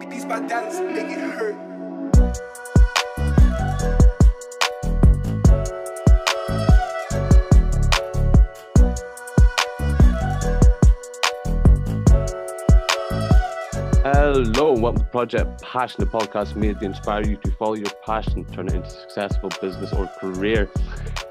These bandanas make it hurt. Hello and welcome to Project Passion, the podcast made to inspire you to follow your passion, turn it into a successful business or career.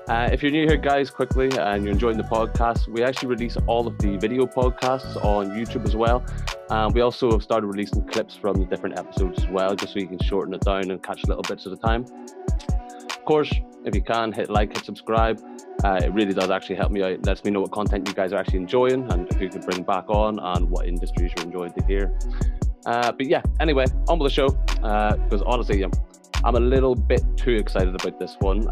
Uh, if you're new here, guys, quickly, and you're enjoying the podcast, we actually release all of the video podcasts on YouTube as well. Um, we also have started releasing clips from the different episodes as well, just so you can shorten it down and catch little bits at a time. Of course, if you can, hit like, hit subscribe. Uh, it really does actually help me out. It lets me know what content you guys are actually enjoying and you could bring back on and what industries you're enjoying to hear. Uh, but yeah, anyway, on with the show. Uh, because honestly, I'm a little bit too excited about this one.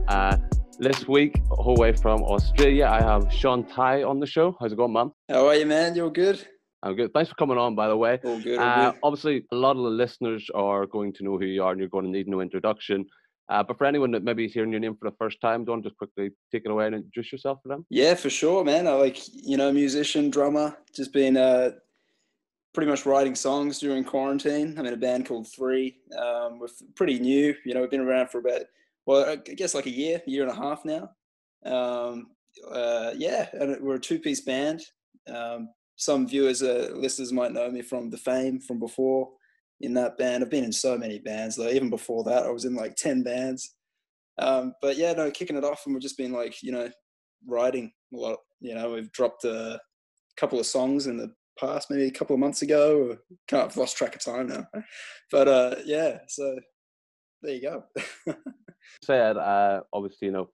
This week, all the way from Australia, I have Sean Tai on the show. How's it going, man? How are you, man? You're good? I'm good. Thanks for coming on, by the way. All good. All Uh, good. obviously, a lot of the listeners are going to know who you are and you're going to need no introduction. Uh, but for anyone that maybe is hearing your name for the first time, don't just quickly take it away and introduce yourself to them. Yeah, for sure, man. I like you know, musician, drummer. Just been uh, pretty much writing songs during quarantine. I'm in a band called Three. Um, we're pretty new. You know, we've been around for about well, I guess like a year, year and a half now. Um, uh, yeah, and we're a two-piece band. Um, some viewers, uh, listeners might know me from the Faim from before in that band. I've been in so many bands. though. even before that, I was in like ten bands. Um, but yeah, no, kicking it off, and we've just been like, you know, writing a lot. You know, we've dropped a couple of songs in the past, maybe a couple of months ago. Can't I've lost track of time now. But uh, yeah, so there you go. Said, uh, obviously, you know,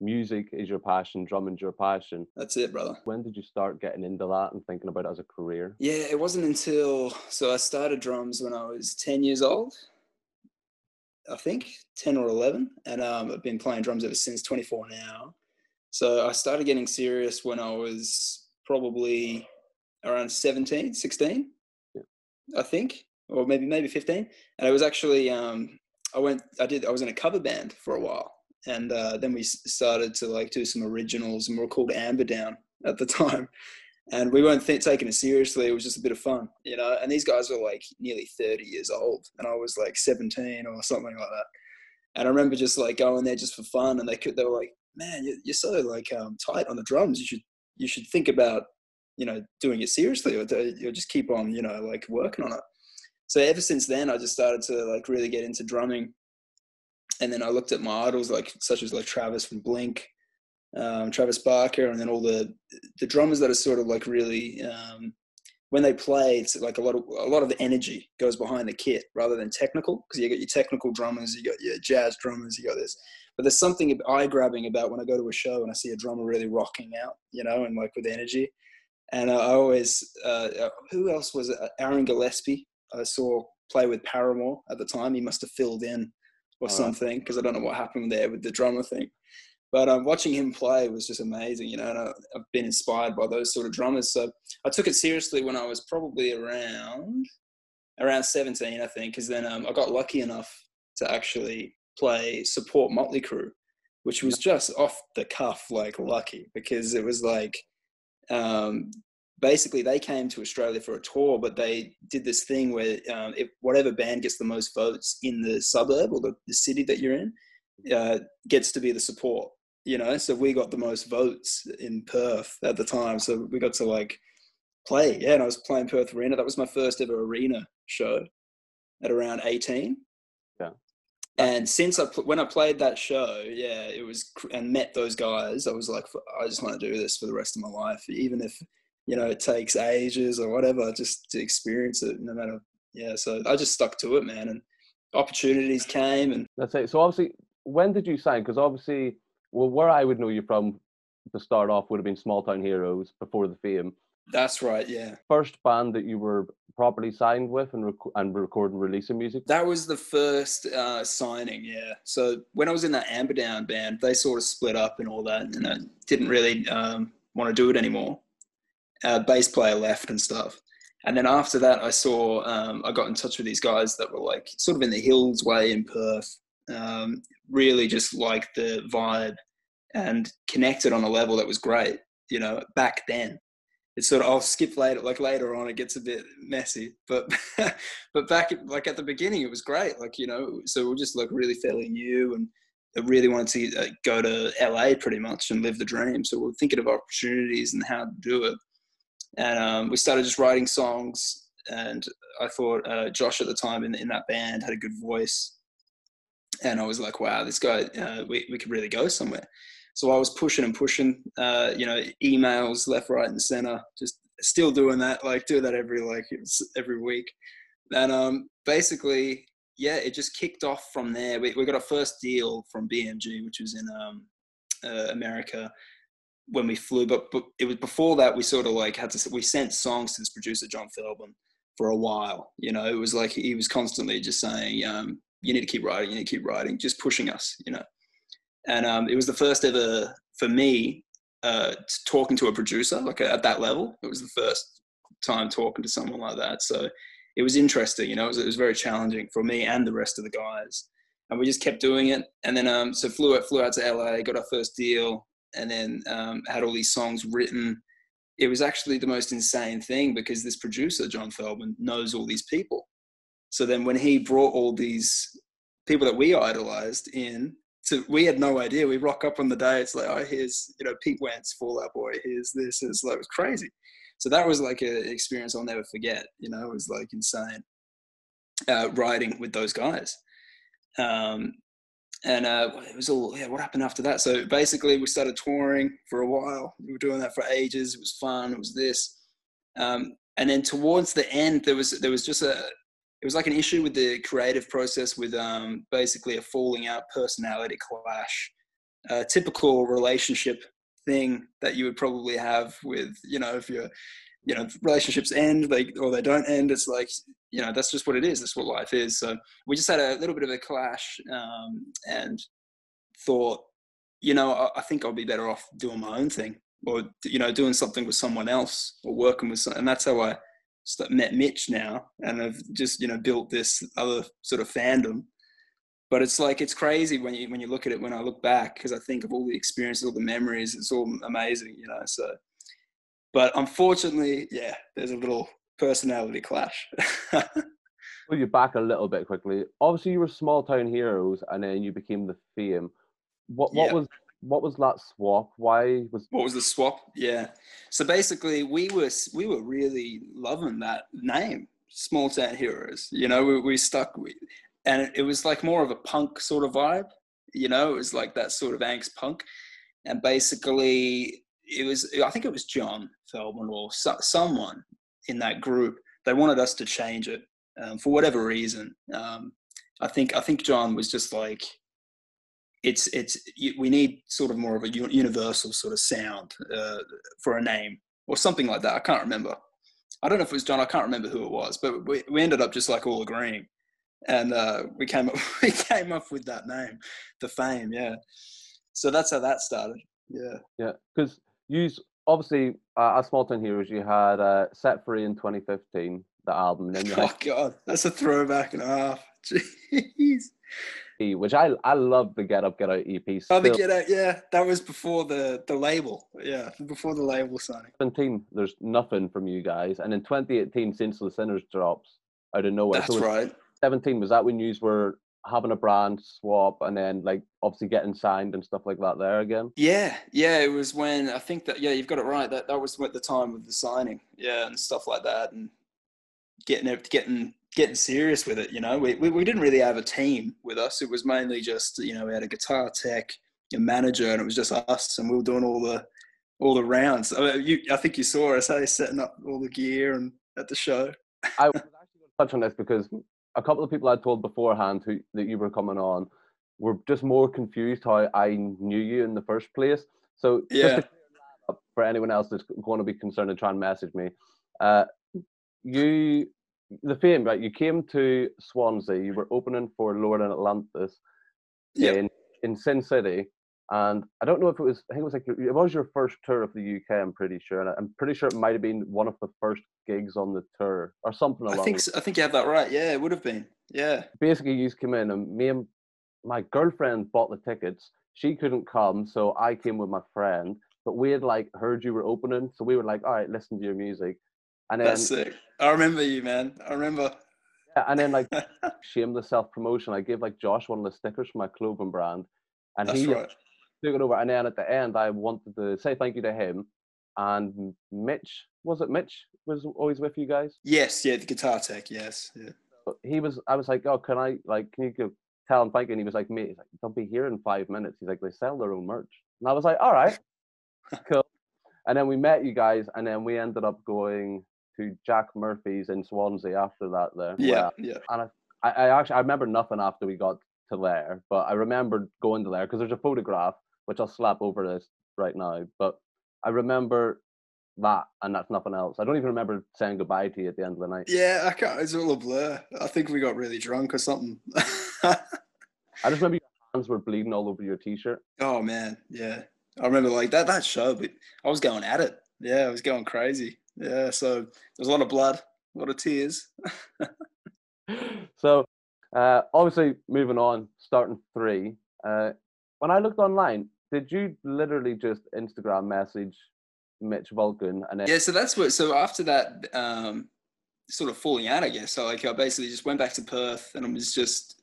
music is your passion, drumming's your passion. That's it, brother. When did you start getting into that and thinking about it as a career? Yeah, it wasn't until so I started drums when I was ten years old. I think ten or eleven, and um, I've been playing drums ever since. Twenty four now. So I started getting serious when I was probably around 17, 16, Yeah. I think, or maybe maybe 15. And it was actually um, I went I did I was in a cover band for a while, and uh, then we started to like do some originals, and we were called Amber Down at the time. And we weren't th- taking it seriously. It was just a bit of fun, you know. And these guys were like nearly 30 years old, and I was like 17 or something like that. And I remember just like going there just for fun, and they could they were like, "Man, you're, so like um, tight on the drums. You should you should think about you know doing it seriously, or, to, or just keep on you know like working on it." So ever since then, I just started to like really get into drumming, and then I looked at my idols like such as like Travis from Blink, um, Travis Barker, and then all the the drummers that are sort of like really um, when they play, it's like a lot of a lot of energy goes behind the kit rather than technical. Because you got your technical drummers, you got your jazz drummers, you got this. But there's something eye grabbing about when I go to a show and I see a drummer really rocking out, you know, and like with energy. And I always, uh, who else was it? Aaron Gillespie? I saw play with Paramore at the time. He must have filled in or Alright. something because I don't know what happened there with the drummer thing. But um, watching him play was just amazing, you know. And I, I've been inspired by those sort of drummers. So I took it seriously when I was probably around around 17, I think, because then um, I got lucky enough to actually play support Motley Crue, which was just off the cuff, like lucky, because it was like um, basically they came to Australia for a tour, but they did this thing where um, if whatever band gets the most votes in the suburb or the, the city that you're in uh, gets to be the support. You know, so we got the most votes in Perth at the time, so we got to like play. Yeah, and I was playing Perth Arena. That was my first ever arena show at around 18. Yeah. And since I when I played that show, yeah, it was and met those guys, I was like, I just want to do this for the rest of my life, even if you know it takes ages or whatever, just to experience it. No matter, yeah. So I just stuck to it, man, and opportunities came, and That's it. So obviously, when did you sign? Because obviously, well, where I would know you from to start off would have been Small Town Heroes before the Faim. that's right, yeah. First band that you were properly signed with and rec- and recording, releasing music. That was the first uh, signing, yeah. So when I was in that Amber Down band, they sort of split up and all that, and I didn't really um, want to do it anymore. Uh, bass player left and stuff. And then after that, I saw, um, I got in touch with these guys that were like sort of in the hills way in Perth, um, really just liked the vibe and connected on a level that was great, you know, back then. it's sort of I'll skip later, like later on, it gets a bit messy. But but back at, like at the beginning, it was great. Like you know, so we're just like really fairly new and I really wanted to uh, go to LA pretty much and live the dream. So we're thinking of opportunities and how to do it. And um, we started just writing songs. And I thought uh, Josh at the time in, in that band had a good voice. And I was like, wow, this guy, uh, we, we could really go somewhere. So I was pushing and pushing, uh, you know, emails left, right, and center, just still doing that, like do that every like every week. And um, basically, yeah, it just kicked off from there. We, we got our first deal from BMG, which was in um, uh, America when we flew. But, but it was before that we sort of like had to we sent songs to this producer John Feldmann for a while. You know, it was like he was constantly just saying, um, "You need to keep writing. You need to keep writing," just pushing us. You know, and um, it was the first ever for me uh, talking to a producer like at that level. It was the first time talking to someone like that. So it was interesting. You know, it was, it was, very challenging for me and the rest of the guys. And we just kept doing it. And then, um, so flew out, flew out to LA, got our first deal, and then um, had all these songs written. It was actually the most insane thing because this producer, John Feldmann, knows all these people. So then when he brought all these people that we idolized in, so we had no idea. We rock up on the day. It's like, oh, here's you know Pete Wentz, Fall Out Boy. Here's this. It's like it was crazy so that was like an experience I'll never forget. You know, it was like insane uh, riding with those guys. Um, and uh, it was all yeah. What happened after that? So basically, we started touring for a while. We were doing that for ages. It was fun. It was this, um, and then towards the end, there was there was just a it was like an issue with the creative process with um, basically a falling out personality clash, a typical relationship thing that you would probably have with you know if you're you know relationships end they or they don't end it's like you know that's just what it is that's what life is. So we just had a little bit of a clash um, and thought you know I, I, think i'll be better off doing my own thing or you know doing something with someone else or working with someone and that's how i met mitch now and i've just you know built this other sort of fandom. But it's like it's crazy when you when you look at it when i look back because i think of all the experiences all the memories it's all amazing you know so but unfortunately yeah there's a little personality clash. Pull you back a little bit quickly. Obviously you were small town heroes and then you became the Faim. What what was what was that swap? Why was what was the swap? Yeah. So basically we were we were really loving that name small town heroes. You know we, we stuck we, and it was like more of a punk sort of vibe. You know it was like that sort of angst punk. And basically it was i think it was john Feldmann or so, someone in that group. They wanted us to change it um, for whatever reason. Um, i think i think john was just like it's it's we need sort of more of a universal sort of sound uh, for a name or something like that. I can't remember. I don't know if it was john i can't remember who it was but we, we ended up just like all agreeing. And uh, we came up we came up with that name, the Faim. Yeah, so that's how that started. Yeah, yeah, because you obviously uh, as Small Town Heroes, you had uh, Set Free in 2015, the album, and then you oh had, god, that's a throwback and a half. Jeez. Which I I love the Get Up Get Out EP. Still. Oh, the Get Out, yeah, that was before the the label, yeah, before the label signing. 17, there's nothing from you guys, and in 2018, since the Sinners drops out of nowhere. That's so right. 17 was that when you were having a brand swap and then like obviously getting signed and stuff like that there again. Yeah yeah it was when i think that yeah you've got it right that that was at the time of the signing yeah and stuff like that and getting it getting getting serious with it you know? We, we, we didn't really have a team with us it was mainly just you know we had a guitar tech a manager and it was just us and we were doing all the all the rounds. I, mean, you, I think you saw us hey setting up all the gear and at the show. I was actually going to touch on this because a couple of people I'd told beforehand who that you were coming on were just more confused how I knew you in the first place. So yeah. for anyone else that's going to be concerned and try and message me, uh, you the Faim right? You came to Swansea. You were opening for Lower Than Atlantis yep. in in Sin City, and I don't know if it was, I think it was like, it was your first tour of the UK, I'm pretty sure. And I'm pretty sure it might have been one of the first gigs on the tour or something along I think, I think you have that right. Yeah, it would have been. Yeah. Basically, you came in and me and my girlfriend bought the tickets. She couldn't come, so I came with my friend. But we had like heard you were opening, so we were like, all right, listen to your music, and then That's sick. I remember you, man. I remember. yeah, and then like shameless self promotion, I gave like Josh one of the stickers from my clothing brand, and That's he right. Took it over. And then at the end, I wanted to say thank you to him and Mitch. Was it Mitch was always with you guys? Yes, yeah, the guitar tech. Yes, yeah. But he was. I was like, oh, can I like, can you go tell him thank you? And he was like, mate, he's like, they'll be here in five minutes. He's like, they sell their own merch. And I was like, all right, cool. And then we met you guys, and then we ended up going to Jack Murphy's in Swansea after that. There, Yeah, yeah. and I, I, I actually I remember nothing after we got to there, but I remembered going to there because there's a photograph which I'll slap over this right now. But I remember that, and that's nothing else. I don't even remember saying goodbye to you at the end of the night. Yeah, I can't. It's all a blur. I think we got really drunk or something. I just remember your hands were bleeding all over your t-shirt. oh man, yeah. I remember like that that show, but I was going at it. Yeah, I was going crazy. Yeah, so there was a lot of blood, a lot of tears. so uh, obviously moving on, starting three. Uh, when I looked online, did you literally just Instagram message Mitch Vulcan and then Yeah, so that's what. So after that, um, sort of falling out, I guess. So like, I basically just went back to Perth, and I was just,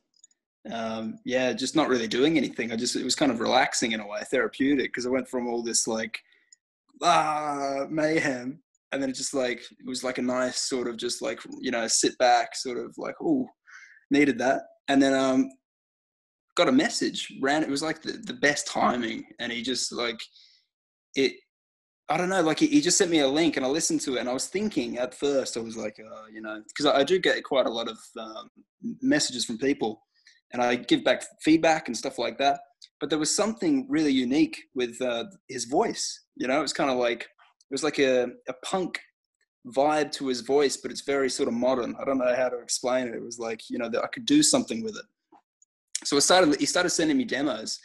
um, yeah, just not really doing anything. I just it was kind of relaxing in a way, therapeutic, because I went from all this like, ah, mayhem, and then it just like it was like a nice sort of just like you know sit back, sort of like oh, needed that, and then um, got a message. Ran it was like the the best timing, and he just like it I don't know, like he, he just sent me a link and I listened to it and I was thinking at first, I was like, uh, you know, because I, I do get quite a lot of um, messages from people and I give back feedback and stuff like that. But there was something really unique with uh, his voice, you know, it was kind of like, it was like a, a punk vibe to his voice, but it's very sort of modern. I don't know how to explain it. It was like, you know, that I could do something with it. So I started, he started sending me demos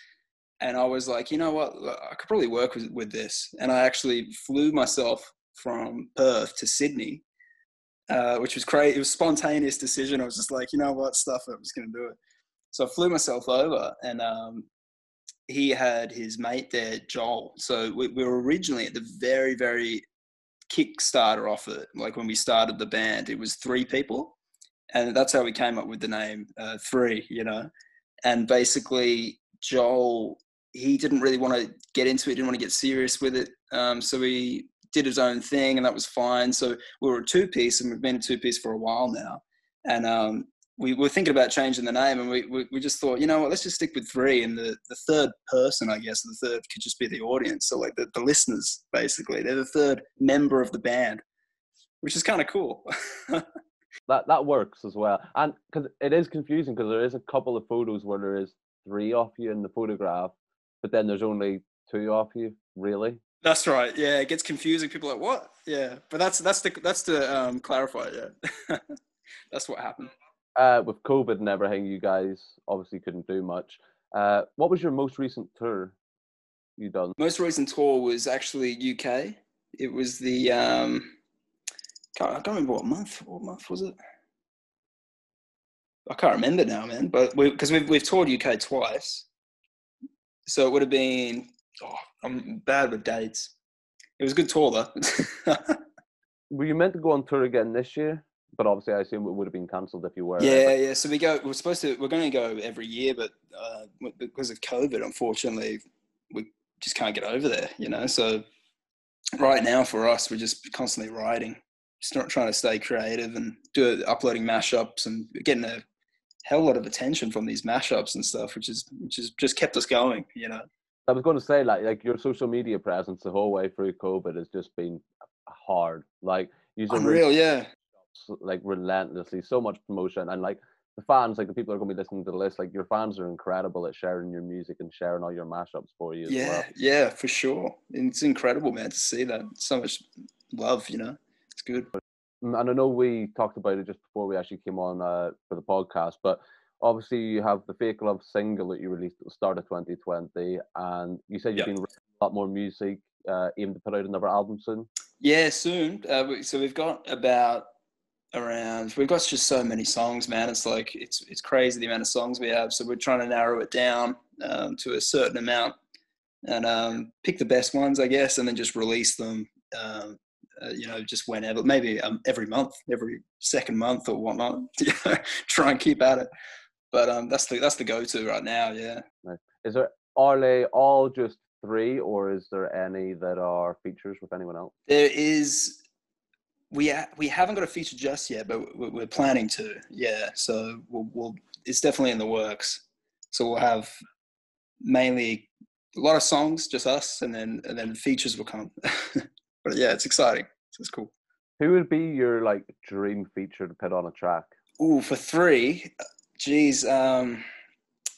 and I was like, you know what, I could probably work with, with this. And I actually flew myself from Perth to Sydney, uh, which was crazy. It was a spontaneous decision. I was just like, you know what, stuff I'm just going to do it. So I flew myself over, and um, he had his mate there, Joel. So we, we were originally at the very, very Kickstarter of it. Like when we started the band, it was three people, and that's how we came up with the name uh, Three. You know, and basically Joel he didn't really want to get into it, didn't want to get serious with it. Um, so he did his own thing, and that was fine. So we were a two piece, and we've been a two piece for a while now. And um, we were thinking about changing the name, and we, we, we just thought, you know what, let's just stick with three. And the, the third person, I guess, the third could just be the audience. So, like the, the listeners, basically. They're the third member of the band, which is kind of cool. that that works as well. And because it is confusing because there is a couple of photos where there is three of you in the photograph, but then there's only two of you, really. That's right. Yeah, it gets confusing. People are like, what? Yeah, but that's that's the that's to um, clarify. Yeah, that's what happened. Uh, with COVID and everything, you guys obviously couldn't do much. Uh, what was your most recent tour you done? Most recent tour was actually UK. It was the um, can't, I can't remember what month. What month was it? I can't remember now, man. But because we, have we've toured UK twice, so it would have been. Oh, I'm bad with dates. It was a good tour though. Were you meant to go on tour again this year? But obviously, I assume it would have been cancelled if you were. yeah, yeah. So we go. We're supposed to. We're going to go every year, but uh, because of COVID, unfortunately, we just can't get over there. You know. So right now, for us, we're just constantly writing, not trying to stay creative and do uploading mashups and getting a hell lot of attention from these mashups and stuff, which is which has just kept us going. You know. I was going to say, like, like your social media presence the whole way through COVID has just been hard. Like, unreal, yeah. Like relentlessly, so much promotion, and like the fans, like the people are going to be listening to the list, like your fans are incredible at sharing your music and sharing all your mashups for you. yeah, well. yeah, for sure. It's incredible, man, to see that. So much love, you know. It's good. And I know we talked about it just before we actually came on uh, for the podcast, but obviously you have the Fake Love single that you released at the start of 2020, and you said you've Yep. been writing a lot more music, uh, aiming to put out another album soon. Yeah, soon. Uh, we- so we've got about around. We've got just so many songs, man. It's like it's it's crazy the amount of songs we have. So we're trying to narrow it down um, to a certain amount and um, pick the best ones, I guess, and then just release them. Um, uh, you know, just whenever, maybe um, every month, every second month or whatnot. Try and keep at it. But um, that's the that's the go-to right now. Yeah. Is there are they all just three, or is there any that are features with anyone else? There is. We ha- we haven't got a feature just yet, but we're, we're planning to. Yeah. So we'll, we'll it's definitely in the works. So we'll have mainly a lot of songs, just us, and then and then features will come. but yeah, it's exciting. So it's cool. Who would be your like dream feature to put on a track? Ooh, for three, geez, um,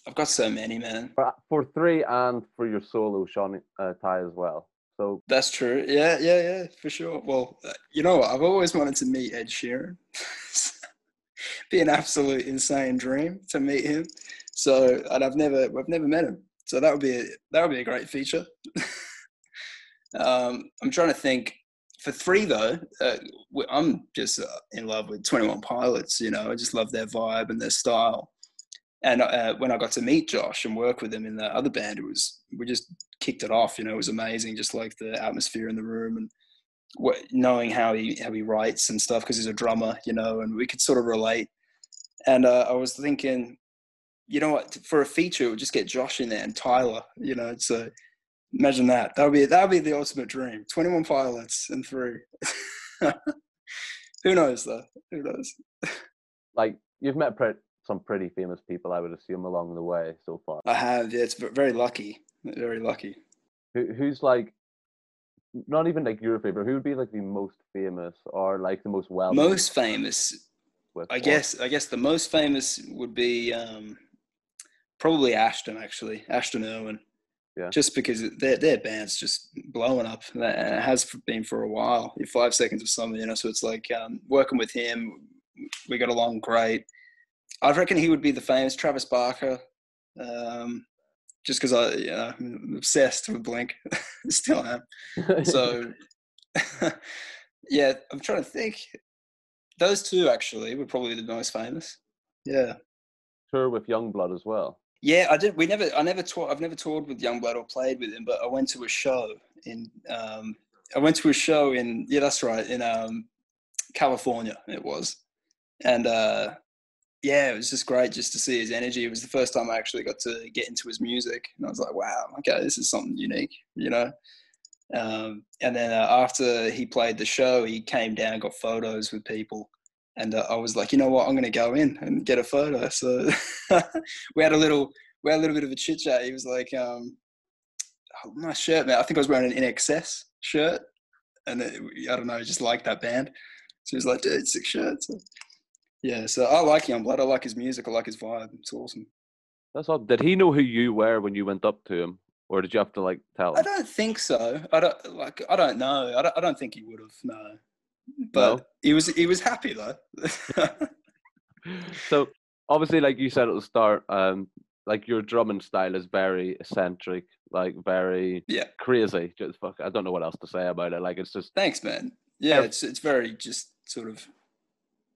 I've got so many, man. For, for three and for your solo, Sean uh, Ty as well. So That's true. Yeah, yeah, yeah, for sure. Well, uh, you know what? I've always wanted to meet Ed Sheeran. be an absolute insane dream to meet him. So, and I've never, I've never met him. So that would be a, that would be a great feature. um, I'm trying to think. For three though, uh, I'm just uh, in love with Twenty One Pilots. You know, I just love their vibe and their style. And uh, when I got to meet Josh and work with him in the other band, it was we just kicked it off. You know, it was amazing, just like the atmosphere in the room and what, knowing how he how he writes and stuff because he's a drummer. You know, and we could sort of relate. And uh, I was thinking, you know what? For a feature, we'll just get Josh in there and Tyler. You know, so imagine that. That would be that would be the ultimate dream. Twenty one pilots and three. Who knows though? Who knows? like you've met pre- some pretty famous people, I would assume, along the way so far. I have. Yeah, it's very lucky. Very lucky. Who, who's like not even like your favorite? Who would be like the most famous or like the most well? Most famous, with I or- guess. I guess the most famous would be um, probably Ashton. Actually, Ashton Irwin. Yeah. Just because their their band's just blowing up, and it has been for a while. Five seconds of summer, you know. So it's like um, working with him. We got along great. I reckon he would be the famous Travis Barker. Um, just because I, you know, I'm obsessed with Blink, still am. So, yeah, I'm trying to think. Those two actually were probably the most famous. Yeah, tour with Yungblud as well. Yeah. I did. We never. I never toured. I've never toured with Yungblud or played with him, but I went to a show in. Um, I went to a show in. Yeah, that's right. In um, California, it was, and uh, yeah, it was just great just to see his energy. It was the first time I actually got to get into his music, and I was like, wow, okay, this is something unique, you know. Um, and then uh, after he played the show, he came down, got photos with people, and uh, I was like, you know what, I'm going to go in and get a photo. So we had a little, we had a little bit of a chit chat. He was like, um, oh, nice shirt, man. I think I was wearing an INXS shirt, and it, I don't know, just like that band. So he was like, dude, sick shirt. So, yeah, so I like Yungblud. I like his music. I like his vibe. It's awesome. That's all. Did he know who you were when you went up to him, or did you have to like tell I don't think so. I don't like. I don't know. I don't, I don't think he would have. No, but No? he was. He was happy though. so obviously, like you said at the start, um, like your drumming style is very eccentric, like very Yeah. crazy. Just fuck, I don't know what else to say about it. Like it's just Thanks, man. Yeah, it's it's very just sort of.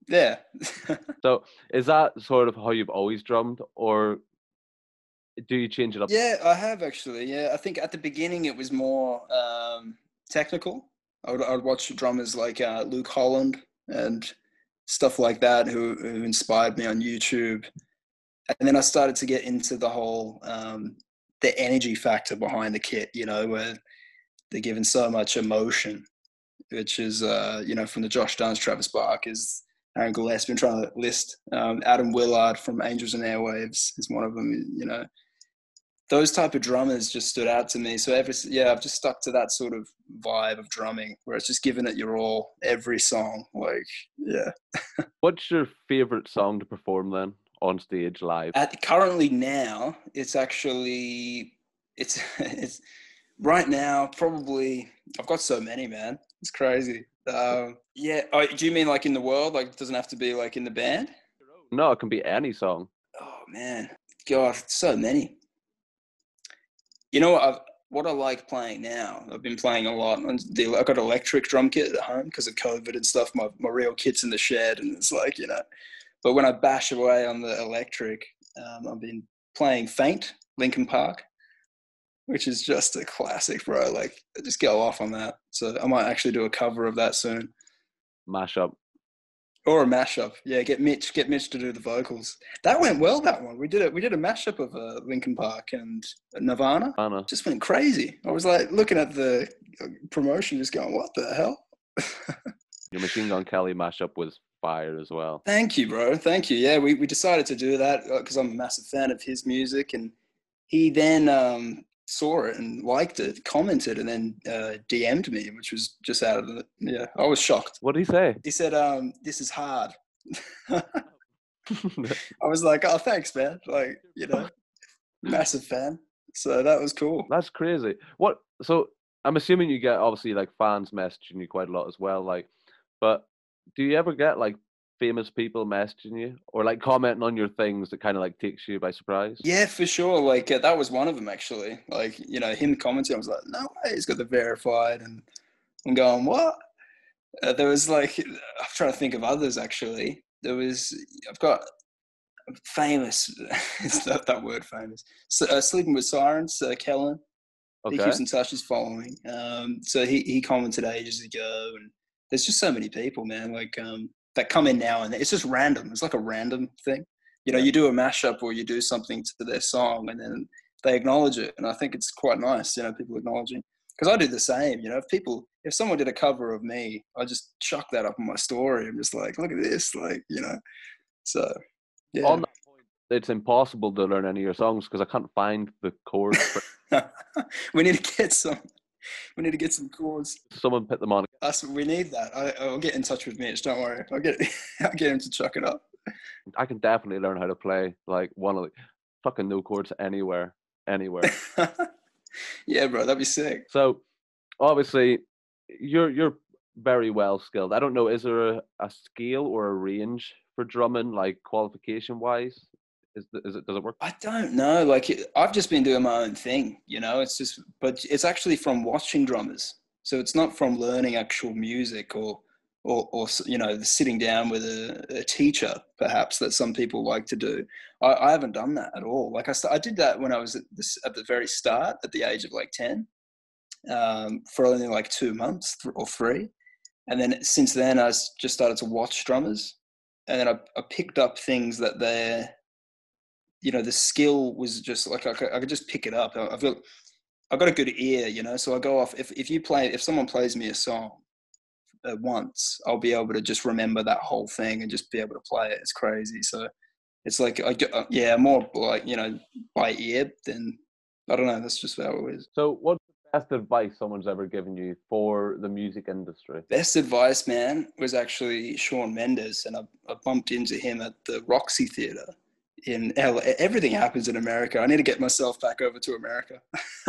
Yeah. so. Is that sort of how you've always drummed, or do you change it up? Yeah, I have actually. Yeah, I think at the beginning it was more um, technical. I would, I would watch drummers like uh, Luke Holland and stuff like that who, who inspired me on YouTube. And then I started to get into the whole um, the energy factor behind the kit. You know, where they're given so much emotion, which is uh, you know from the Josh Dun's, Travis Barker's, Aaron Gillespie. I'm trying to list um, Adam Willard from Angels and Airwaves is one of them. You know those type of drummers just stood out to me. So ever yeah, I've just stuck to that sort of vibe of drumming where it's just giving it your all every song. Like yeah. What's your favorite song to perform then on stage live? At currently now, it's actually it's it's right now probably I've got so many man. It's crazy. Um, yeah. Oh, do you mean like in the world? Like it doesn't have to be like in the band? No, it can be any song. Oh man, God, so many. You know what? I've, what I like playing now, I've been playing a lot. the- I've got electric drum kit at home because of COVID and stuff. My my real kit's in the shed, and it's like you know. But when I bash away on the electric, um, I've been playing Faint, Linkin Park. which is just a classic, bro. Like, just go off on that. So I might actually do a cover of that soon, Mashup. Or a mashup. Yeah, get Mitch, get Mitch to do the vocals. That went well. That one we did it. We did a mashup of uh, Linkin Park and Nirvana. Anna. Just went crazy. I was like looking at the uh, promotion, just going, "What the hell?" Your Machine Gun Kelly mashup was fire as well. Thank you, bro. Thank you. Yeah, we, we decided to do that because I'm a massive fan of his music, and he then um, saw it and liked it, commented, and then uh, DM'd me, which was just out of the yeah. I was shocked. What did he say? He said, um, "This is hard." I was like, "Oh, thanks, man." Like, you know, massive fan. So that was cool. That's crazy. What? So I'm assuming you get obviously like fans messaging you quite a lot as well. Like, but do you ever get like famous people messaging you or like commenting on your things that kind of like takes you by surprise? Yeah, for sure. Like uh, that was one of them actually. Like you know, him commenting, I was like, "No way, he's got the verified," and I'm going, "What?" Uh, there was like, I'm trying to think of others actually. There was, I've got famous. it's not that word famous. So, uh, sleeping with sirens, uh, Kellin. He Okay. keeps in touch. He's following. Um, so he he commented ages ago, and there's just so many people, man. Like um, that come in now and then. It's just random. It's like a random thing. You know, you do a mashup or you do something to their song, and then they acknowledge it, and I think it's quite nice. You know, people acknowledging because I do the same. You know, if people if someone did a cover of me, I just chuck that up in my story. I'm just like, look at this, like you know. So yeah. On that point, it's impossible to learn any of your songs because I can't find the chords. for- we need to get some. We need to get some chords. Someone put them on. Us, we need that. I, I'll get in touch with Mitch. Don't worry. I'll get I'll get him to chuck it up. I can definitely learn how to play like one of the fucking no chords anywhere, anywhere. yeah, bro, that'd be sick. So obviously you're you're very well skilled. I don't know, is there a, a scale or a range for drumming, like qualification wise? Is, is it does it work? I don't know. Like, it- I've just been doing my own thing. You know, it's just, but it's actually from watching drummers. So it's not from learning actual music or, or, or you know, sitting down with a, a teacher, perhaps that some people like to do. I, I haven't done that at all. Like I, st- I did that when I was at, this, at the very start, at the age of like ten, um, for only like two months th- or three, and then since then I just started to watch drummers, and then I, I picked up things that they're you know the skill was just like I could, I could just pick it up. I- I've got I've got a good ear, you know. So I go off if if you play if someone plays me a song uh, once, I'll be able to just remember that whole thing and just be able to play it. It's crazy. So it's like I get, uh, yeah, more like you know by ear than I don't know. That's just how it is. So what's the best advice someone's ever given you for the music industry? Best advice, man, was actually Shawn Mendes, and I, I bumped into him at the Roxy Theatre in LA. Everything happens in America. I need to get myself back over to America.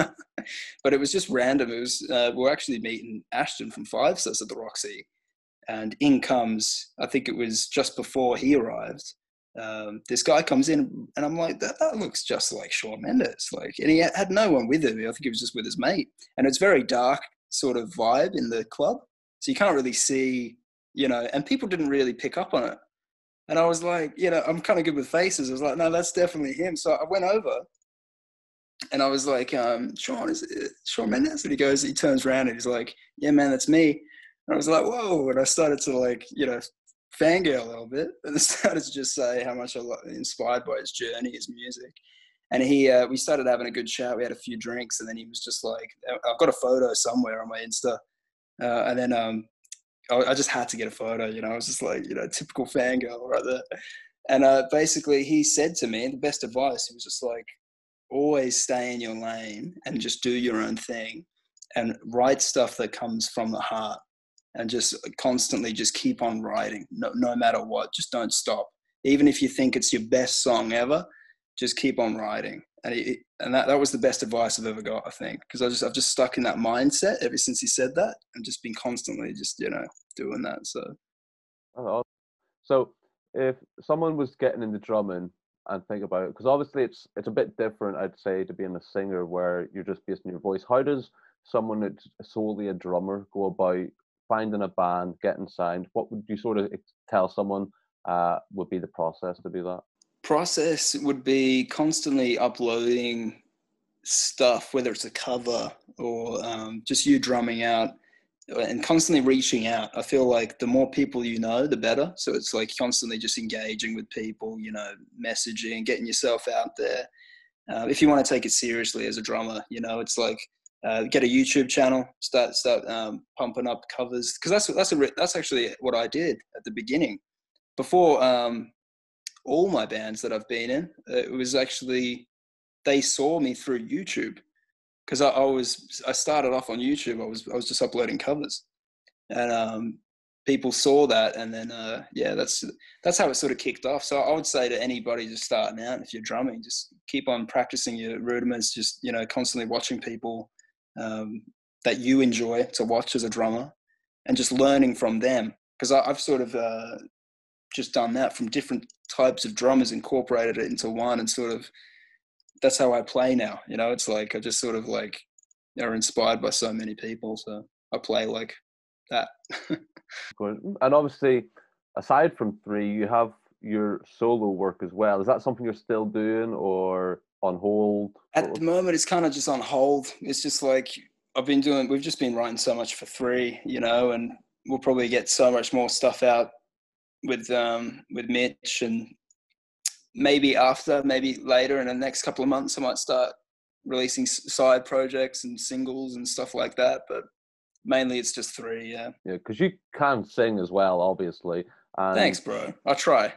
but it was just random. It was uh, we are actually meeting Ashton from Five Sis at the Roxy, and in comes I think it was just before he arrived. Um, this guy comes in, and I'm like, that, that looks just like Shawn Mendes. Like, and he had no one with him. I think he was just with his mate, and it's very dark sort of vibe in the club so you can't really see, you know, and people didn't really pick up on it. And I was like, you know, I'm kind of good with faces. I was like, no, that's definitely him. So I went over and I was like, um, Shawn, is it Shawn Mendes? And he goes, he turns around and he's like, yeah, man, that's me. And I was like, whoa. And I started to like, you know, fangirl a little bit and I started to just say how much I was inspired by his journey, his music. And he, uh, we started having a good chat. We had a few drinks, and then he was just like, "I've got a photo somewhere on my Insta." Uh, and then um, I, just had to get a photo. You know, I was just like, you know, typical fangirl right there. And uh, basically, he said to me the best advice. He was just like, always stay in your lane and just do your own thing, and write stuff that comes from the heart, and just constantly just keep on writing, no, no matter what. Just don't stop, even if you think it's your best song ever. Just keep on writing, and it, and that, that was the best advice I've ever got, I think, because I just I've just stuck in that mindset ever since he said that, and just been constantly just you know doing that. So. So if someone was getting into drumming and think about it, because obviously it's it's a bit different, I'd say, to being a singer where you're just on your voice. How does someone that's solely a drummer go about finding a band, getting signed? What would you sort of tell someone uh, would be the process to do that? Process would be constantly uploading stuff, whether it's a cover or um, just you drumming out and constantly reaching out. I feel like the more people you know, the better. So it's like constantly just engaging with people, you know, messaging, getting yourself out there. Uh, if you want to take it seriously as a drummer, you know, it's like uh, get a YouTube channel, start start um, pumping up covers because that's that's a that's actually what I did at the beginning. Before um, all my bands that I've been in, it was actually they saw me through YouTube because I, I, was I started off on YouTube. I was I was just uploading covers, and um, people saw that, and then uh, yeah, that's that's how it sort of kicked off. So I would say to anybody just starting out, if you're drumming, just keep on practicing your rudiments. Just you know, constantly watching people um, that you enjoy to watch as a drummer, and just learning from them. Because I've sort of uh, just done that from different types of drummers, incorporated it into one, and sort of that's how I play now. You know, it's like I just sort of like are inspired by so many people, so I play like that. and obviously, aside from three, you have your solo work as well. Is that something you're still doing or on hold? At the moment, it's kind of just on hold. It's just like I've been doing. We've just been writing so much for three, you know, and we'll probably get so much more stuff out with um with Mitch and maybe after, maybe later in the next couple of months, I might start releasing side projects and singles and stuff like that. But mainly it's just three, yeah. Yeah, because you can sing as well, obviously. And Thanks, bro. I'll try.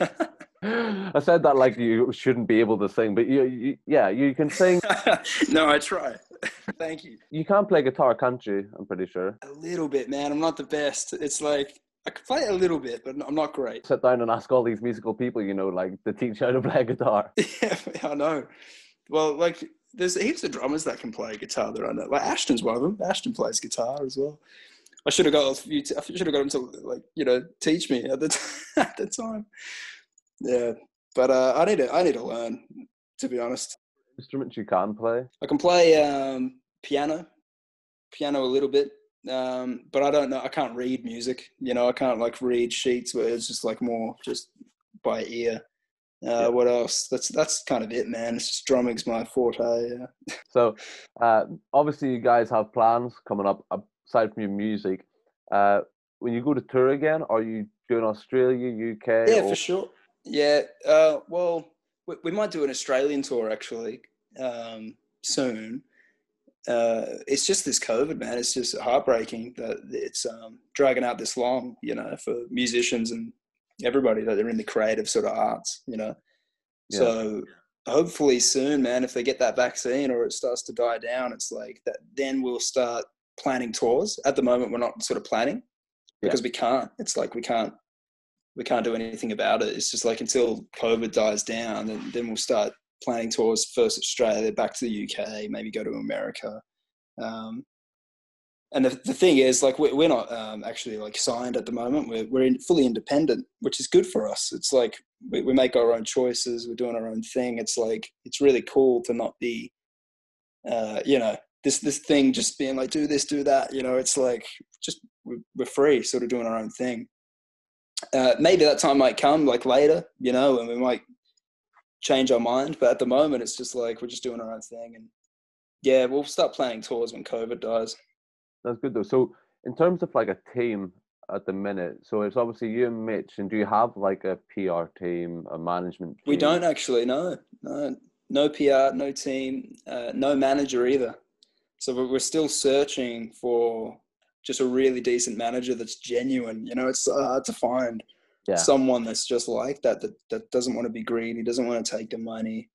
I said that like you shouldn't be able to sing, but you, you yeah, you can sing. no, I try. Thank you. You can't play guitar, can't you? I'm pretty sure. A little bit, man. I'm not the best. It's like I can play it a little bit, but I'm not great. Sit down and ask all these musical people, you know, like to teach how to play guitar. yeah, I know. Well, like there's heaps of drummers that can play guitar that I know. Like Ashton's one of them. Ashton plays guitar as well. I should have got a few. T- I should have got him to like you know teach me at the t- at the time. Yeah, but uh, I need to I need to learn to be honest. Instruments you can play? I can play um, piano, piano a little bit um, but I don't know. I can't read music. You know, I can't like read sheets where it's just like more just by ear. Uh, yeah. What else? That's that's kind of it, man. It's just drumming's my forte. Yeah. So, uh, obviously, you guys have plans coming up aside from your music. Uh, when you go to tour again, are you doing Australia, UK? Yeah, or... for sure. Yeah. Uh, well, we, we, might do an Australian tour actually um, soon uh, it's just this COVID, man. It's just heartbreaking that it's um, dragging out this long, you know, for musicians and everybody that they're in the creative sort of arts, you know. Yeah. So hopefully soon, man, if they get that vaccine or it starts to die down, it's like that. Then we'll start planning tours. At the moment, we're not sort of planning because yeah. we can't. It's like we can't we can't do anything about it. It's just like until COVID dies down, then then we'll start planning tours first Australia, back to the UK, maybe go to America. Um, and the, the thing is, like, we're, we're not um, actually like signed at the moment. We're, we're in, fully independent, which is good for us. It's like we, we make our own choices. We're doing our own thing. It's like, it's really cool to not be, uh, you know, this, this thing just being like, do this, do that. You know, it's like, just we're free, sort of doing our own thing. Uh, maybe that time might come like later, you know, and we might change our mind. But at the moment, it's just like we're just doing our own thing. And yeah, we'll start planning tours when COVID dies. That's good though. So in terms of like a team at the minute, so it's obviously you and Mitch. And do you have like a PR team, a management? Team? We don't actually. No, no, no PR, no team, uh, no manager either. So we're still searching for just a really decent manager that's genuine. You know, it's hard to find yeah. someone that's just like that, that that doesn't want to be greedy, doesn't want to take the money,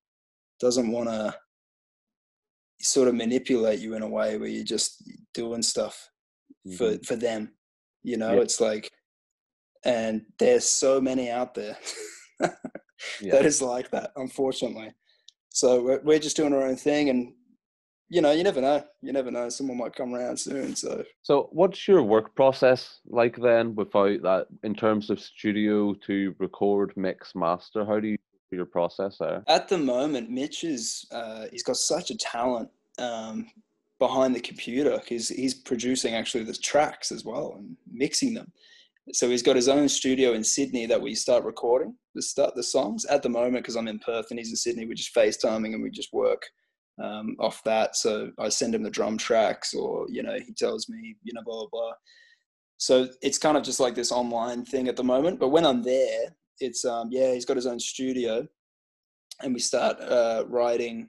doesn't want to sort of manipulate you in a way where you're just doing stuff mm-hmm. for for them. You know, yeah. it's like, and there's so many out there yeah. that is like that, unfortunately. So we're, we're just doing our own thing, and you know, you never know. You never know. Someone might come around soon. So, so what's your work process like then, without that, in terms of studio to record, mix, master? How do you do your process there? At the moment, Mitch is uh, he's got such a talent um, behind the computer because he's producing actually the tracks as well and mixing them. So he's got his own studio in Sydney that we start recording the start the songs. At the moment, because I'm in Perth and he's in Sydney, we're just FaceTiming and we just work um, off that. So I send him the drum tracks, or you know, he tells me, you know, blah blah blah. So it's kind of just like this online thing at the moment. But when I'm there, it's um, yeah, he's got his own studio, and we start uh, writing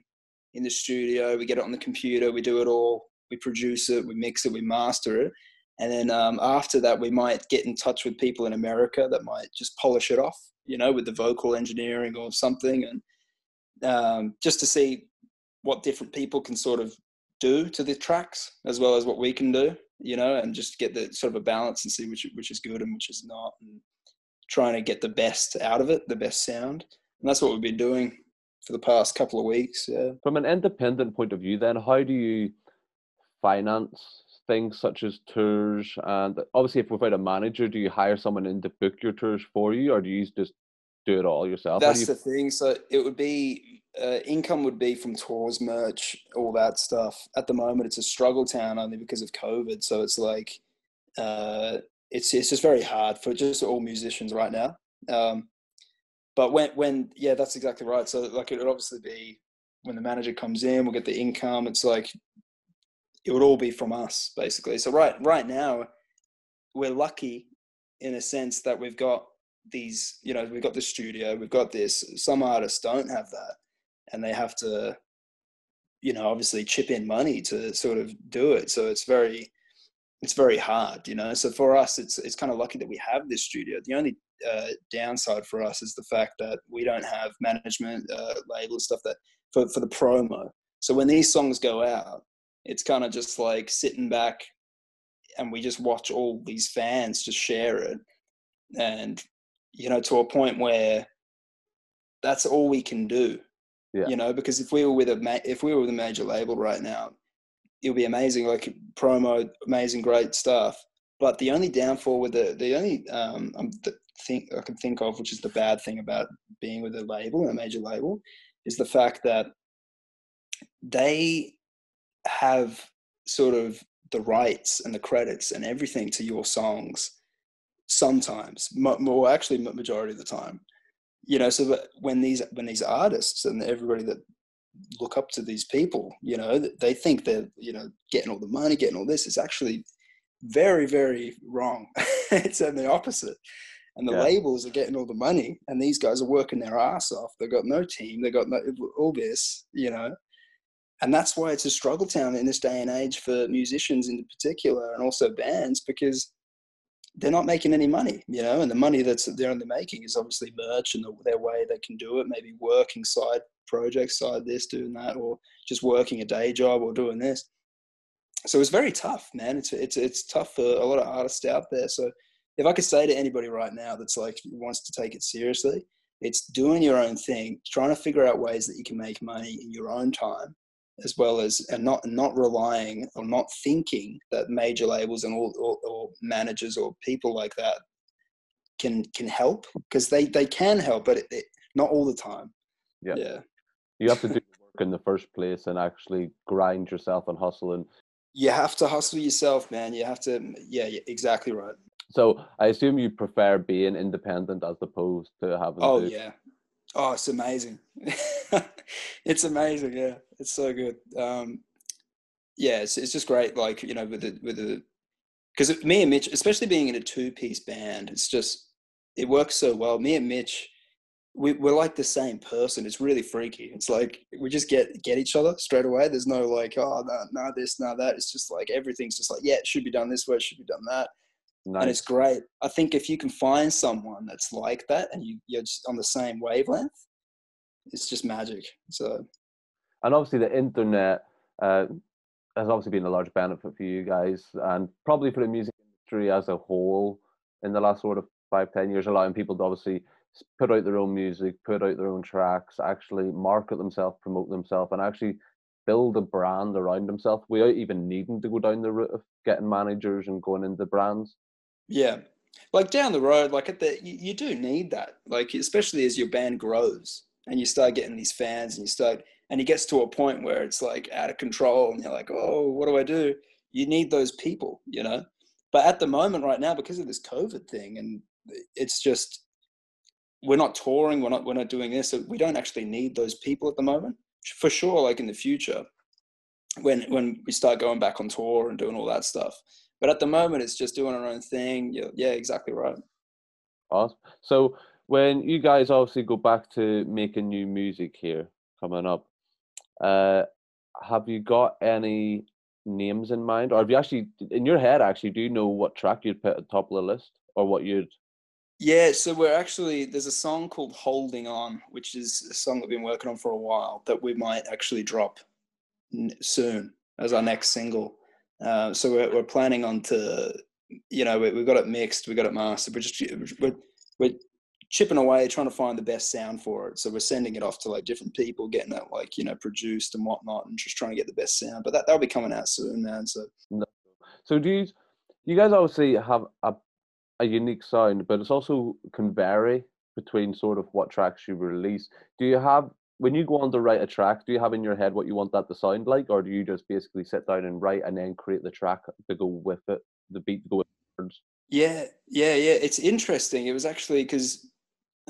in the studio. We get it on the computer. We do it all. We produce it. We mix it. We master it. And then um, after that, we might get in touch with people in America that might just polish it off, you know, with the vocal engineering or something, and um, just to see what different people can sort of do to the tracks as well as what we can do, you know, and just get the sort of a balance and see which which is good and which is not, and trying to get the best out of it, the best sound. And that's what we've been doing for the past couple of weeks. Yeah. From an independent point of view, then, how do you finance things such as tours? And obviously, if without a manager, do you hire someone in to book your tours for you, or do you just do it all yourself? That's you... the thing. So it would be uh, income would be from tours, merch, all that stuff. At the moment, it's a struggle town only because of COVID. So it's like uh, it's it's just very hard for just all musicians right now. Um, but when when yeah, that's exactly right. So like it would obviously be when the manager comes in, we'll get the income. It's like it would all be from us basically. So right right now, we're lucky in a sense that we've got these. You know, we've got the studio, we've got this. Some artists don't have that, and they have to, you know, obviously chip in money to sort of do it. So it's very it's very hard, you know. So for us, it's it's kind of lucky that we have this studio. The only uh, downside for us is the fact that we don't have management, uh, label stuff that for for the promo. So when these songs go out, it's kind of just like sitting back, and we just watch all these fans just share it, and you know, to a point where that's all we can do. Yeah. You know, because if we were with a ma- if we were with a major label right now, it would be amazing, like promo, amazing, great stuff. But the only downfall with the the only um, think I can think of, which is the bad thing about being with a label, a major label, is the fact that they have sort of the rights and the credits and everything to your songs sometimes more actually majority of the time you know so when these when these artists and everybody that look up to these people you know they think they're you know getting all the money getting all this is actually very very wrong. It's the opposite. And the yeah. labels are getting all the money and these guys are working their ass off. They've got no team. They've got no, all this you know. And that's why it's a struggle town in this day and age for musicians in particular and also bands because they're not making any money, you know, and the money that's they're only making is obviously merch and the, their way they can do it, maybe working side projects, side this, doing that, or just working a day job or doing this. So it's very tough, man. It's it's it's tough for a lot of artists out there. So if I could say to anybody right now that's like wants to take it seriously, it's doing your own thing, trying to figure out ways that you can make money in your own time, as well as and not not relying or not thinking that major labels and all or, or managers or people like that can can help because they they can help, but it, it, not all the time. Yeah, yeah. You have to do work in the first place and actually grind yourself and hustle and. You have to hustle yourself, man. You have to, yeah, yeah exactly right. So I assume you prefer being independent as opposed to having. Oh to... yeah, oh it's amazing. it's amazing. Yeah, it's so good. Um, yeah, it's it's just great. Like you know, with the with the because me and Mitch, especially being in a two piece band, it's just it works so well. Me and Mitch, we, we're like the same person. It's really freaky. It's like we just get get each other straight away. There's no like, oh no, no this, no that. It's just like everything's just like, yeah, it should be done this way, it should be done that. Nice. And it's great. I think if you can find someone that's like that and you, you're just on the same wavelength, it's just magic. So, and obviously the internet uh, has obviously been a large benefit for you guys, and probably for the music industry as a whole in the last sort of five ten years, allowing people to obviously put out their own music, put out their own tracks, actually market themselves, promote themselves, and actually build a brand around themselves without even needing to go down the route of getting managers and going into brands. Yeah, like down the road, like at the you, you do need that, like especially as your band grows and you start getting these fans and you start and it gets to a point where it's like out of control and you're like oh what do i do? You need those people you know? But at the moment right now because of this covid thing and it's just we're not touring we're not we're not doing this so we don't actually need those people at the moment. For sure, like in the future, when when we start going back on tour and doing all that stuff. But at the moment, it's just doing our own thing. Yeah, yeah, exactly right. Awesome. So when you guys obviously go back to making new music here coming up, uh, have you got any names in mind, or have you actually in your head actually do you know what track you'd put at the top of the list, or what you'd? Yeah, so we're actually there's a song called "Holding On," which is a song that we've been working on for a while that we might actually drop soon as our next single. Uh, so we're, we're planning on to, you know, we, have got it mixed, we've got it mastered. We're just we're, we're chipping away, trying to find the best sound for it. So we're sending it off to like different people, getting it like you know produced and whatnot, and just trying to get the best sound. But that that'll be coming out soon, man. So. So do you, you guys obviously have a a unique sound, but it's also can vary between sort of what tracks you release. Do you have when you go on to write a track, do you have in your head what you want that to sound like, or do you just basically sit down and write and then create the track to go with it, the beat to go with words? Yeah, yeah, yeah. It's interesting. It was actually because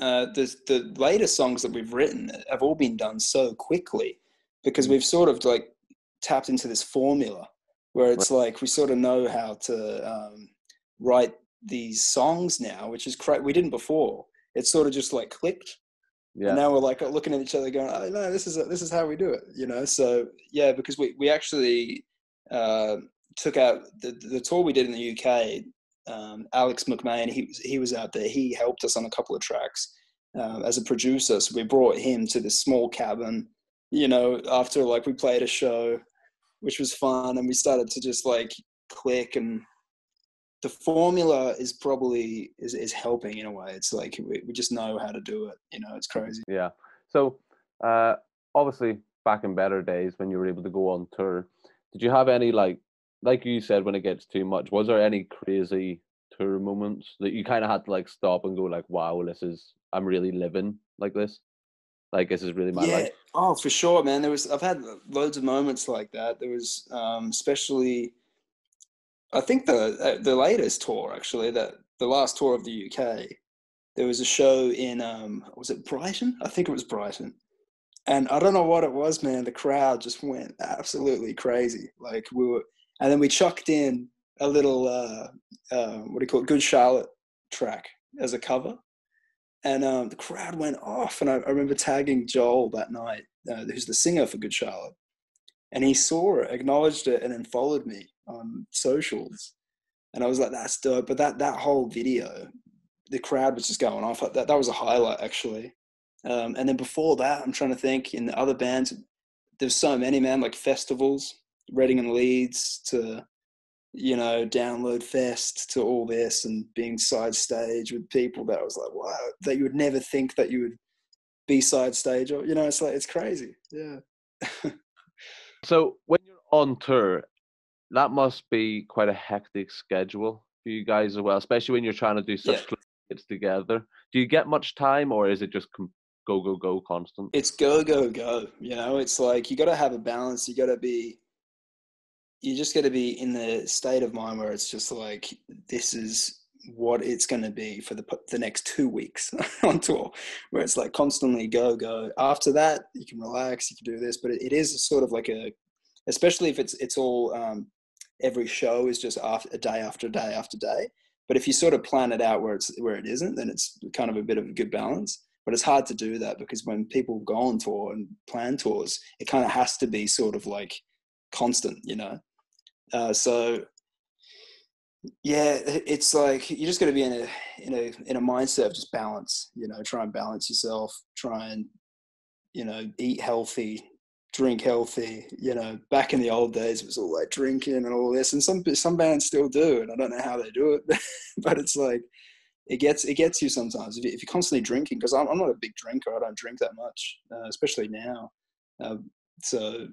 uh, the the latest songs that we've written have all been done so quickly because we've sort of like tapped into this formula where it's like we sort of know how to um, write these songs now, which is correct. We didn't before. It sort of just like clicked yeah. And now we're like looking at each other, going, "Oh no, this is this is how we do it," you know. So yeah, because we we actually uh, took out the the tour we did in the UK. Um, Alex McMahon, he was he was out there. He helped us on a couple of tracks uh, as a producer. So we brought him to this small cabin. You know, after like we played a show, which was fun, and we started to just like click and the formula is probably is, is helping in a way. It's like we, we just know how to do it you know it's crazy. Yeah. So uh obviously back in better days when you were able to go on tour did you have any like like you said when it gets too much was there any crazy tour moments that you kind of had to like stop and go like wow this is i'm really living like this? Like this is really my yeah. life. Oh for sure man. There was i've had loads of moments like that. There was um especially I think the uh, the latest tour actually, that the last tour of the UK, there was a show in um was it Brighton? I think it was Brighton. And I don't know what it was, man. The crowd just went absolutely crazy. Like we were, and then we chucked in a little uh, uh what do you call it, Good Charlotte track as a cover, and um, the crowd went off. And I, I remember tagging Joel that night, uh, who's the singer for Good Charlotte, and he saw it, acknowledged it, and then followed me on socials. And I was like, that's dope. But that that whole video, the crowd was just going off. That that was a highlight actually. Um, and then before that, I'm trying to think in the other bands, there's so many man like festivals, Reading and Leeds to you know, download fest to all this and being side stage with people that I was like, wow, that you would never think that you would be side stage or you know, it's like it's crazy. Yeah. so when you're on tour, that must be quite a hectic schedule for you guys as well, especially when you're trying to do such yeah. hits together. Do you get much time, or is it just go go go constant? It's go go go. You know, it's like you got to have a balance. You got to be. You just got to be in the state of mind where it's just like this is what it's going to be for the the next two weeks on tour, where it's like constantly go go. After that, you can relax, you can do this, but it, it is sort of like a, especially if it's it's all um, every show is just after, a day after day after day. But if you sort of plan it out where it's where it isn't, then it's kind of a bit of a good balance. But it's hard to do that because when people go on tour and plan tours, it kind of has to be sort of like constant, you know. Uh, so yeah, it's like you just got to be in a in a in a mindset of just balance. You know, try and balance yourself. Try and you know eat healthy drink healthy. You know, back in the old days, it was all like drinking and all this, and some some bands still do, and I don't know how they do it, but it's like it gets it gets you sometimes if, you, are constantly drinking. Because I'm, I'm not a big drinker, I don't drink that much, uh, especially now. Uh, so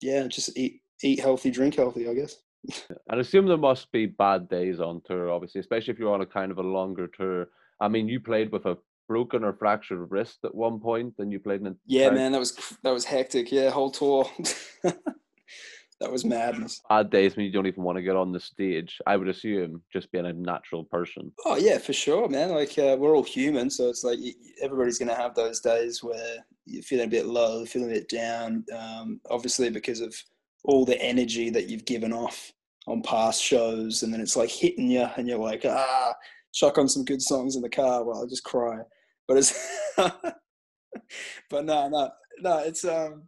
yeah, just eat eat healthy, drink healthy, I guess. I assume there must be bad days on tour, obviously, especially if you're on a kind of a longer tour. I mean, you played with a broken or fractured wrist at one point, and you played in. Yeah, man, that was that was hectic. Yeah, whole tour. that was madness. Bad days when you don't even want to get on the stage. I would assume just being a natural person. Oh yeah, for sure, man. Like uh, we're all human, so it's like everybody's gonna have those days where you're feeling a bit low, feeling a bit down. Um, obviously, because of all the energy that you've given off on past shows, and then it's like hitting you, and you're like, ah, chuck on some good songs in the car while I just cry. But it's, but no, no, no. It's um,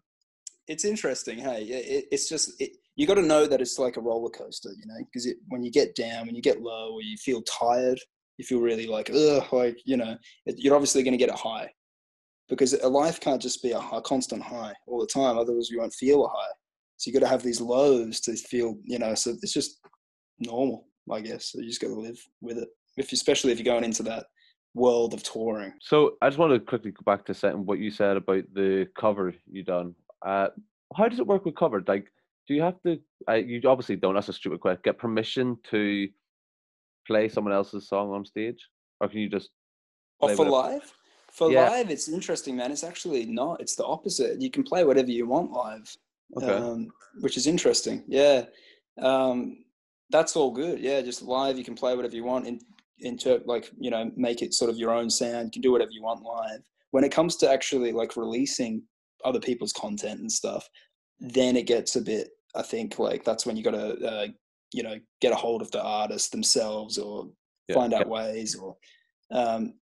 it's interesting. Hey, it, it's just it, you got to know that it's like a roller coaster, you know, because when you get down, when you get low, or you feel tired, you feel really like, ugh, like you know, it, you're obviously going to get a high, because a life can't just be a, a constant high all the time. Otherwise, you won't feel a high. So you got to have these lows to feel, you know. So it's just normal, I guess. So you just got to live with it, if especially if you're going into that world of touring. So I just want to quickly go back to setting what you said about the cover you done uh, how does it work with cover? Like, do you have to? Uh, you obviously don't. That's a stupid question. Get permission to play someone else's song on stage, or can you just? Oh, for live? For yeah. live, it's interesting, man. It's actually not. It's the opposite. You can play whatever you want live, okay. um, which is interesting. Yeah, um, that's all good. Yeah, just live, you can play whatever you want. In, into like you know, make it sort of your own sound. You can do whatever you want live. When it comes to actually like releasing other people's content and stuff, then it gets a bit. I think like that's when you got to uh, you know get a hold of the artists themselves or yeah, find out yeah. ways or um,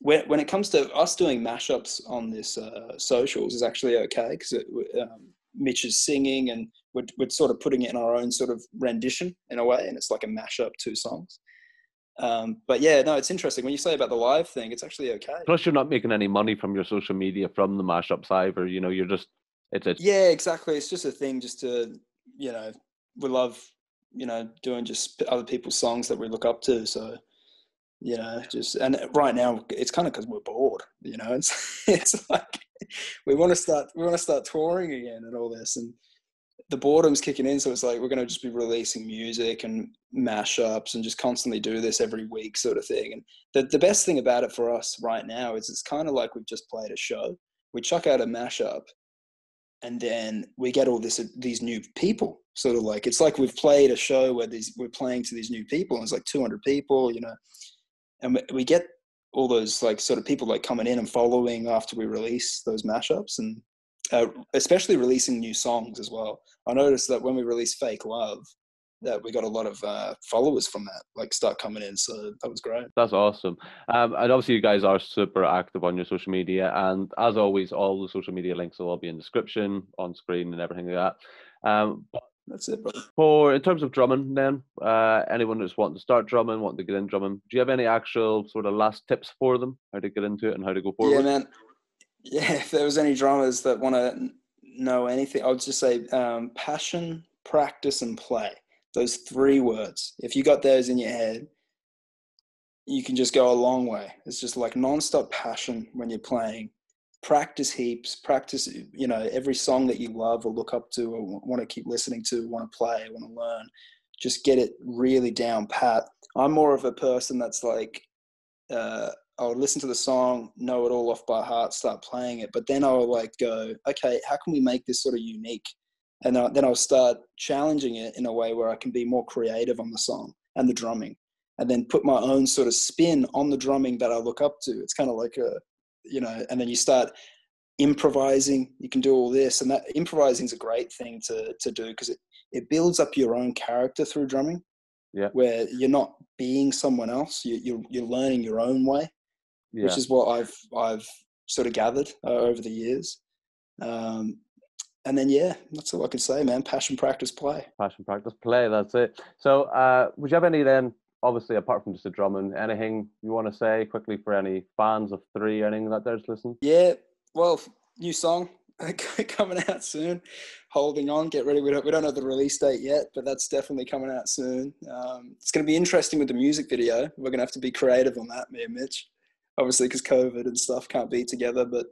when when it comes to us doing mashups on this uh, socials is actually okay because um, Mitch is singing and we're, we're sort of putting it in our own sort of rendition in a way, and it's like a mashup two songs. Um, but yeah, no, it's interesting when you say about the live thing. It's actually okay. Plus, you're not making any money from your social media from the mashups either. You know, you're just it's a yeah, exactly. It's just a thing, just to you know, we love you know doing just other people's songs that we look up to. So you know, just and right now it's kind of because we're bored. You know, it's it's like we want to start we want to start touring again and all this and the boredom's kicking in, so it's like we're going to just be releasing music and mashups and just constantly do this every week, sort of thing. And the the best thing about it for us right now is it's kind of like we've just played a show. We chuck out a mashup, and then we get all this these new people. Sort of like it's like we've played a show where these we're playing to these new people, and it's like 200 people, you know, and we get all those like sort of people like coming in and following after we release those mashups and uh, especially releasing new songs as well. I noticed that when we released Fake Love, that we got a lot of uh, followers from that, like start coming in. So that was great. That's awesome. Um, and obviously, you guys are super active on your social media. And as always, all the social media links will all be in description, on screen, and everything like that. Um, that's it, brother. For in terms of drumming, then uh, anyone that's wanting to start drumming, wanting to get in drumming, do you have any actual sort of last tips for them, how to get into it and how to go forward? Yeah, man yeah, if there was any drummers that want to know anything, I would just say um, passion, practice, and play. Those three words. If you got those in your head, you can just go a long way. It's just like nonstop passion when you're playing. Practice heaps. Practice, you know, every song that you love or look up to or want to keep listening to, want to play, want to learn. Just get it really down pat. I'm more of a person that's like, uh, I would listen to the song, know it all off by heart, start playing it. But then I would like go, okay, how can we make this sort of unique? And then I'll start challenging it in a way where I can be more creative on the song and the drumming, and then put my own sort of spin on the drumming that I look up to. It's kind of like a, you know, and then you start improvising. You can do all this, and that improvising is a great thing to to do because it it builds up your own character through drumming. Yeah. Where you're not being someone else, you, you're you're learning your own way yeah. which is what I've I've sort of gathered uh, over the years. Um, and then yeah, that's all I can say, man. Passion, practice, play. Passion, practice, play. That's it. So, uh, would you have any then? Obviously, apart from just the drumming, anything you want to say quickly for any fans of three, anything that there's listening? Yeah, well, new song coming out soon. Holding on, get ready. We don't, we don't know the release date yet, but that's definitely coming out soon. Um, it's going to be interesting with the music video. We're going to have to be creative on that, me and Mitch obviously because COVID and stuff can't be together. But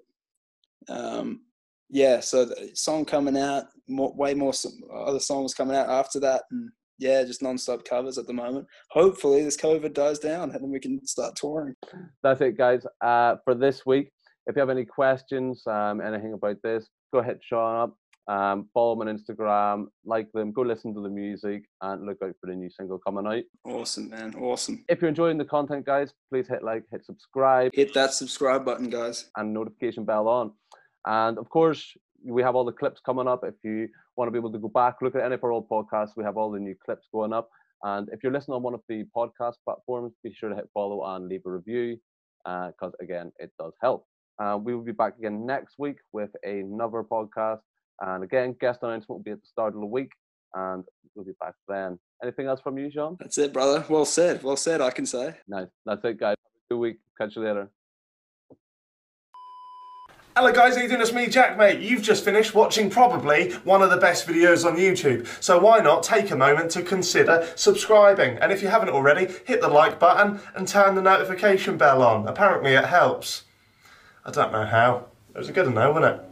um, yeah, so the song coming out, more, way more other songs coming out after that, and yeah, just non-stop covers at the moment. Hopefully, this COVID dies down, and then we can start touring. That's it, guys. Uh, for this week, if you have any questions, um, anything about this, go ahead, Sean up. Um, follow them on Instagram, like them, go listen to the music, and look out for the new single coming out. Awesome, man. Awesome. If you're enjoying the content, guys, please hit like, hit subscribe, Hit that subscribe button, guys. and notification bell on. And of course, we have all the clips coming up. If you want to be able to go back, look at any of our old podcasts, we have all the new clips going up. And if you're listening on one of the podcast platforms, be sure to hit follow and leave a review because, again, it does help. Uh, we will be back again next week with another podcast. And again, guest announcement will be at the start of the week. And we'll be back then. Anything else from you, Shawn? That's it, brother. Well said. Well said, I can say. Nice. That's it, guys. Have a good week. Catch you later. Hello guys, how you doing? It's me, Jack, mate. You've just finished watching probably one of the best videos on YouTube. So why not take a moment to consider subscribing? And if you haven't already, hit the like button and turn the notification bell on. Apparently it helps. I don't know how. It was a good to know, wasn't it?